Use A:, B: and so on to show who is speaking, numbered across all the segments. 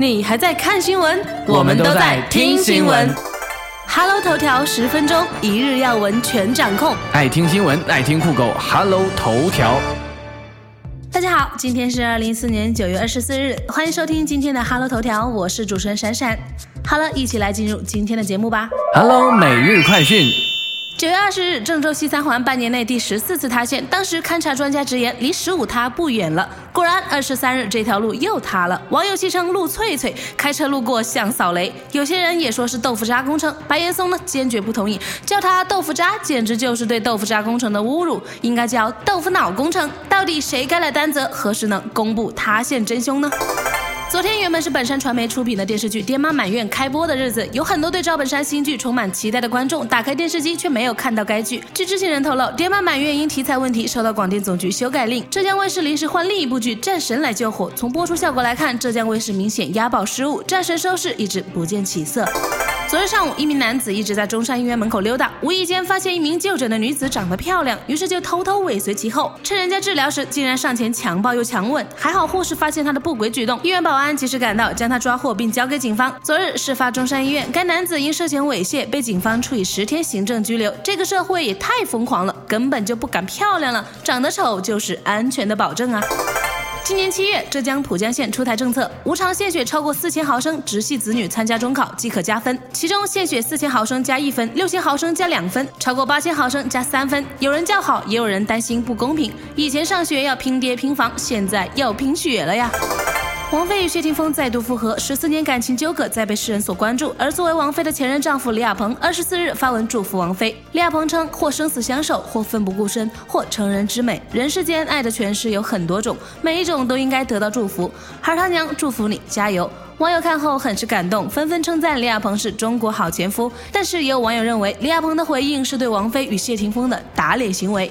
A: 你还在看新闻？
B: 我们都在听新闻。
A: Hello 头条十分钟，一日要闻全掌控。
B: 爱听新闻，爱听酷狗，Hello 头条。
A: 大家好，今天是二零一四年九月二十四日，欢迎收听今天的 Hello 头条，我是主持人闪闪。好了，一起来进入今天的节目吧。
B: Hello 每日快讯。
A: 九月二十日，郑州西三环半年内第十四次塌陷，当时勘察专家直言离十五塌不远了。果然，二十三日这条路又塌了。网友戏称路脆脆，开车路过像扫雷。有些人也说是豆腐渣工程，白岩松呢坚决不同意，叫它豆腐渣简直就是对豆腐渣工程的侮辱，应该叫豆腐脑工程。到底谁该来担责？何时能公布塌陷真凶呢？昨天原本是本山传媒出品的电视剧《爹妈满院》开播的日子，有很多对赵本山新剧充满期待的观众打开电视机却没有看到该剧。据知情人透露，《爹妈满院》因题材问题受到广电总局修改令，浙江卫视临时换另一部剧《战神》来救火。从播出效果来看，浙江卫视明显押宝失误，《战神》收视一直不见起色。昨日上午，一名男子一直在中山医院门口溜达，无意间发现一名就诊的女子长得漂亮，于是就偷偷尾随其后，趁人家治疗时，竟然上前强抱又强吻。还好护士发现他的不轨举动，医院保安及时赶到，将他抓获并交给警方。昨日事发中山医院，该男子因涉嫌猥亵被警方处以十天行政拘留。这个社会也太疯狂了，根本就不敢漂亮了，长得丑就是安全的保证啊！今年七月，浙江浦江县出台政策，无偿献血超过四千毫升直系子女参加中考即可加分，其中献血四千毫升加一分，六千毫升加两分，超过八千毫升加三分。有人叫好，也有人担心不公平。以前上学要拼爹拼房，现在要拼血了呀！王菲与谢霆锋再度复合，十四年感情纠葛再被世人所关注。而作为王菲的前任丈夫李亚鹏，二十四日发文祝福王菲。李亚鹏称，或生死相守，或奋不顾身，或成人之美。人世间爱的诠释有很多种，每一种都应该得到祝福。孩他娘祝福你，加油！网友看后很是感动，纷纷称赞李亚鹏是中国好前夫。但是也有网友认为，李亚鹏的回应是对王菲与谢霆锋的打脸行为。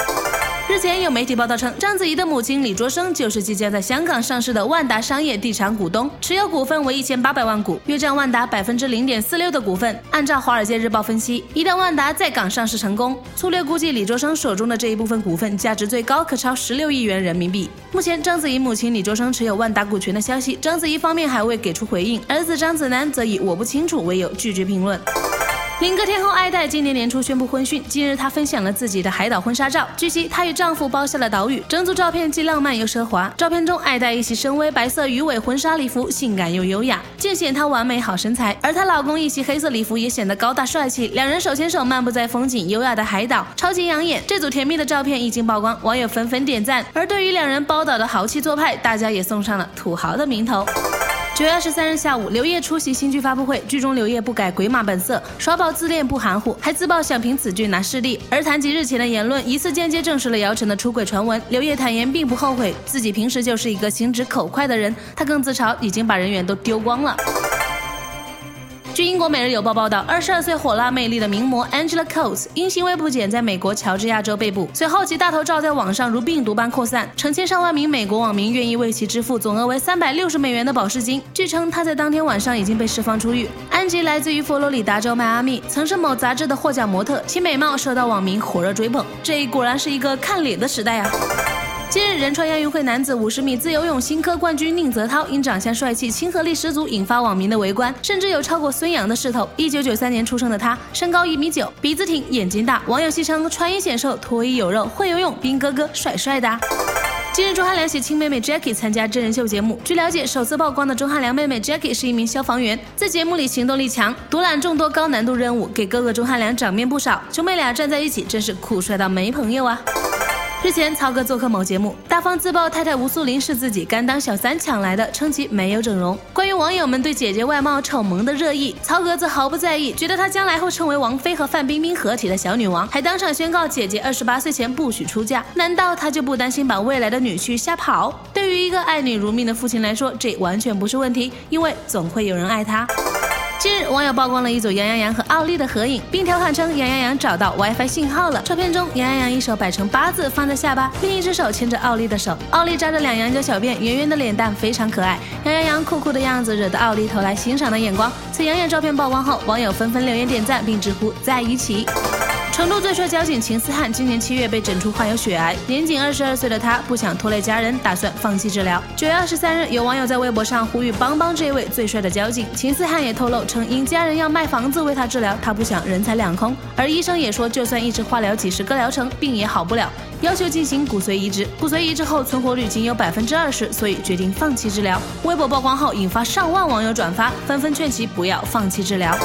A: 日前有媒体报道称，章子怡的母亲李卓生就是即将在香港上市的万达商业地产股东，持有股份为一千八百万股，约占万达百分之零点四六的股份。按照《华尔街日报》分析，一旦万达在港上市成功，粗略估计李卓生手中的这一部分股份价值最高可超十六亿元人民币。目前，章子怡母亲李卓生持有万达股权的消息，章子怡方面还未给出回应，儿子章子楠则以我不清楚为由拒绝评论。林歌天后爱戴今年年初宣布婚讯，近日她分享了自己的海岛婚纱照。据悉，她与丈夫包下了岛屿，整组照片既浪漫又奢华。照片中，爱戴一袭深 V 白色鱼尾婚纱礼服，性感又优雅，尽显她完美好身材。而她老公一袭黑色礼服也显得高大帅气，两人手牵手漫步在风景优雅的海岛，超级养眼。这组甜蜜的照片一经曝光，网友纷纷点赞。而对于两人包岛的豪气做派，大家也送上了土豪的名头。九月二十三日下午，刘烨出席新剧发布会，剧中刘烨不改鬼马本色，耍宝自恋不含糊，还自曝想凭此剧拿视力。而谈及日前的言论，疑似间接证实了姚晨的出轨传闻。刘烨坦言并不后悔，自己平时就是一个心直口快的人。他更自嘲已经把人缘都丢光了。据英国《每日邮报》报道，二十二岁火辣魅力的名模 Angela Coates 因行为不检，在美国乔治亚州被捕。随后其大头照在网上如病毒般扩散，成千上万名美国网民愿意为其支付总额为三百六十美元的保释金。据称，她在当天晚上已经被释放出狱。安吉来自于佛罗里达州迈阿密，曾是某杂志的获奖模特，其美貌受到网民火热追捧。这果然是一个看脸的时代啊！今日，仁川亚运会男子五十米自由泳新科冠军宁泽涛因长相帅气、亲和力十足，引发网民的围观，甚至有超过孙杨的势头。一九九三年出生的他，身高一米九，鼻子挺，眼睛大，网友戏称穿衣显瘦、脱衣有肉、会游泳，兵哥哥帅帅的。今日，钟汉良携亲妹妹 Jackie 参加真人秀节目。据了解，首次曝光的钟汉良妹妹 Jackie 是一名消防员，在节目里行动力强，独揽众多高难度任务，给哥哥钟汉良长面不少。兄妹俩站在一起，真是酷帅到没朋友啊！日前，曹格做客某节目，大方自曝太太吴素林是自己甘当小三抢来的，称其没有整容。关于网友们对姐姐外貌丑萌的热议，曹格则毫不在意，觉得她将来会成为王菲和范冰冰合体的小女王，还当场宣告姐姐二十八岁前不许出嫁。难道他就不担心把未来的女婿吓跑？对于一个爱女如命的父亲来说，这完全不是问题，因为总会有人爱他。近日，网友曝光了一组杨阳洋和奥利的合影，并调侃称杨阳洋找到 WiFi 信号了。照片中，杨阳洋一手摆成八字放在下巴，另一只手牵着奥利的手，奥利扎着两羊角小辫，圆圆的脸蛋非常可爱。杨阳洋酷酷的样子惹得奥利投来欣赏的眼光。此养眼照片曝光后，网友纷纷留言点赞，并直呼在一起。成都最帅交警秦思翰今年七月被诊出患有血癌，年仅二十二岁的他不想拖累家人，打算放弃治疗。九月二十三日，有网友在微博上呼吁帮帮这位最帅的交警。秦思翰也透露称，因家人要卖房子为他治疗，他不想人财两空。而医生也说，就算一直化疗几十个疗程，病也好不了，要求进行骨髓移植。骨髓移植后存活率仅有百分之二十，所以决定放弃治疗。微博曝光后，引发上万网友转发，纷纷劝其不要放弃治疗。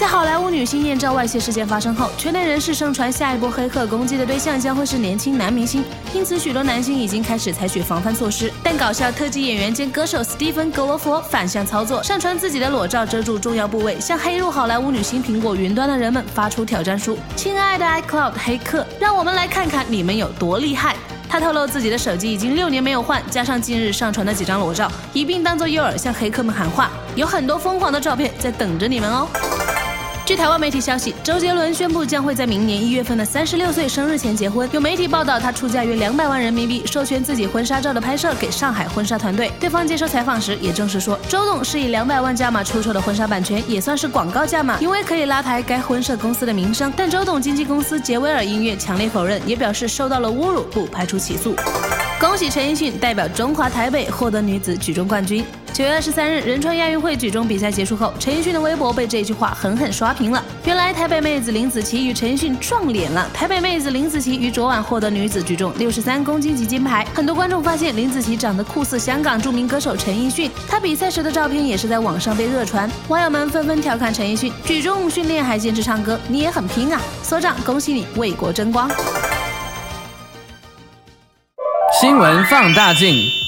A: 在好莱坞女星艳照外泄事件发生后，圈内人士盛传下一波黑客攻击的对象将会是年轻男明星，因此许多男星已经开始采取防范措施。但搞笑特技演员兼歌手斯蒂芬·格罗佛反向操作，上传自己的裸照遮住重要部位，向黑入好莱坞女星苹果云端的人们发出挑战书：“亲爱的 iCloud 黑客，让我们来看看你们有多厉害。”他透露自己的手机已经六年没有换，加上近日上传的几张裸照，一并当作诱饵向黑客们喊话，有很多疯狂的照片在等着你们哦。据台湾媒体消息，周杰伦宣布将会在明年一月份的三十六岁生日前结婚。有媒体报道，他出价约两百万人民币，授权自己婚纱照的拍摄给上海婚纱团队。对方接受采访时也证实说，周董是以两百万价码出售的婚纱版权，也算是广告价码，因为可以拉抬该婚摄公司的名声。但周董经纪公司杰威尔音乐强烈否认，也表示受到了侮辱，不排除起诉。恭喜陈奕迅代表中华台北获得女子举重冠军。九月二十三日，仁川亚运会举重比赛结束后，陈奕迅的微博被这句话狠狠刷屏了。原来台北妹子林子琪与陈奕迅撞脸了。台北妹子林子琪于昨晚获得女子举重六十三公斤级金牌。很多观众发现林子琪长得酷似香港著名歌手陈奕迅，她比赛时的照片也是在网上被热传。网友们纷纷调侃陈奕迅：举重训练还坚持唱歌，你也很拼啊！所长，恭喜你为国争光。
B: 新闻放大镜。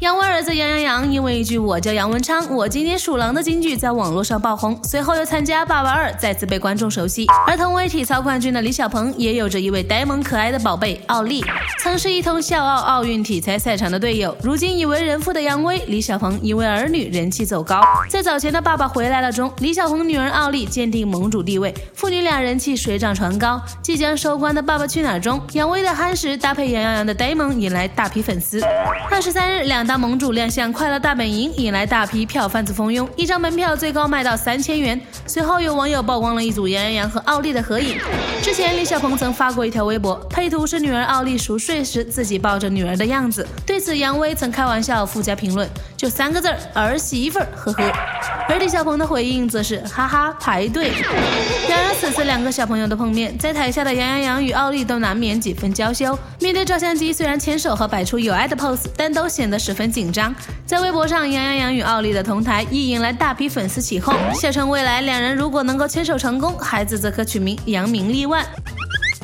A: 杨威儿子杨阳洋因为一句“我叫杨文昌，我今天属狼”的金句在网络上爆红，随后又参加《爸爸二》，再次被观众熟悉。而同为体操冠军的李小鹏也有着一位呆萌可爱的宝贝奥利，曾是一同笑傲奥运体操赛场的队友。如今已为人父的杨威，李小鹏因为儿女人气走高。在早前的《爸爸回来了》中，李小鹏女儿奥利坚定盟主地位，父女俩人气水涨船高。即将收官的《爸爸去哪儿》中，杨威的憨实搭配杨洋洋的呆萌，引来大批粉丝。二十三日两。当盟主亮相《快乐大本营》，引来大批票贩子蜂拥，一张门票最高卖到三千元。随后有网友曝光了一组杨洋洋和奥利的合影。之前李小鹏曾发过一条微博，配图是女儿奥利熟睡时自己抱着女儿的样子。对此，杨威曾开玩笑附加评论，就三个字儿儿媳妇儿，呵呵。而李小鹏的回应则是哈哈排队。然而此次两个小朋友的碰面，在台下的杨洋洋与奥利都难免几分娇羞。面对照相机，虽然牵手和摆出有爱的 pose，但都显得十分紧张。在微博上，杨洋洋与奥利的同台亦引来大批粉丝起哄，笑称未来两人如果能够牵手成功，孩子则可取名扬名立万。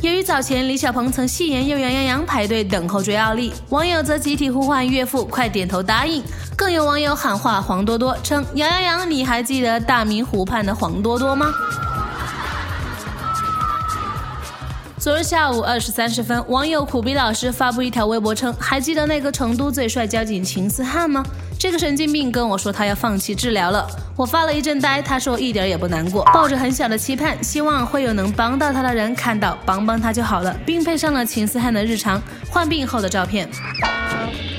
A: 由于早前李小鹏曾戏言要杨洋洋排队等候追奥利，网友则集体呼唤岳父快点头答应。更有网友喊话黄多多，称杨洋洋，你还记得大明湖畔的黄多多吗？昨日下午二时三十分，网友苦逼老师发布一条微博称：“还记得那个成都最帅交警秦思翰吗？这个神经病跟我说他要放弃治疗了。”我发了一阵呆，他说一点也不难过，抱着很小的期盼，希望会有能帮到他的人看到，帮帮他就好了，并配上了秦思汉的日常患病后的照片。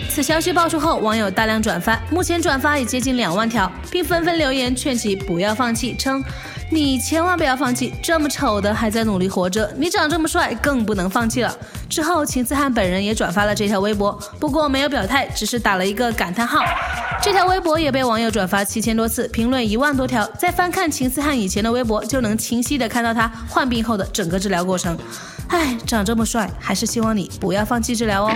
A: 此消息爆出后，网友大量转发，目前转发已接近两万条，并纷纷留言劝其不要放弃，称。你千万不要放弃，这么丑的还在努力活着，你长这么帅更不能放弃了。之后，秦思翰本人也转发了这条微博，不过没有表态，只是打了一个感叹号。这条微博也被网友转发七千多次，评论一万多条。再翻看秦思翰以前的微博，就能清晰的看到他患病后的整个治疗过程。唉，长这么帅，还是希望你不要放弃治疗哦。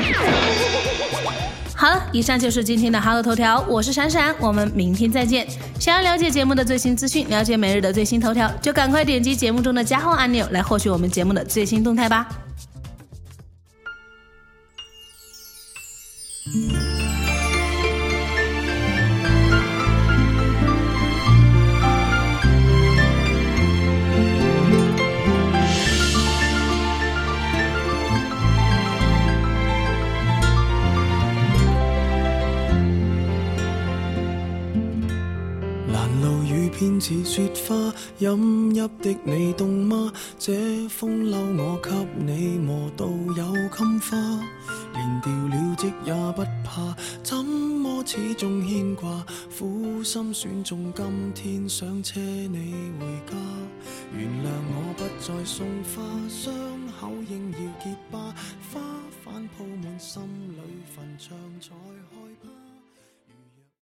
A: 好了，以上就是今天的 Hello 头条，我是闪闪，我们明天再见。想要了解节目的最新资讯，了解每日的最新头条，就赶快点击节目中的加号按钮来获取我们节目的最新动态吧。
C: 似雪花，饮泣的你冻吗？这风褸我给你磨到有襟花，连掉了职也不怕，怎么始终牵挂？苦心选中今天想车你回家，原谅我不再送花，伤口应要结疤，花瓣铺满心里，坟场才。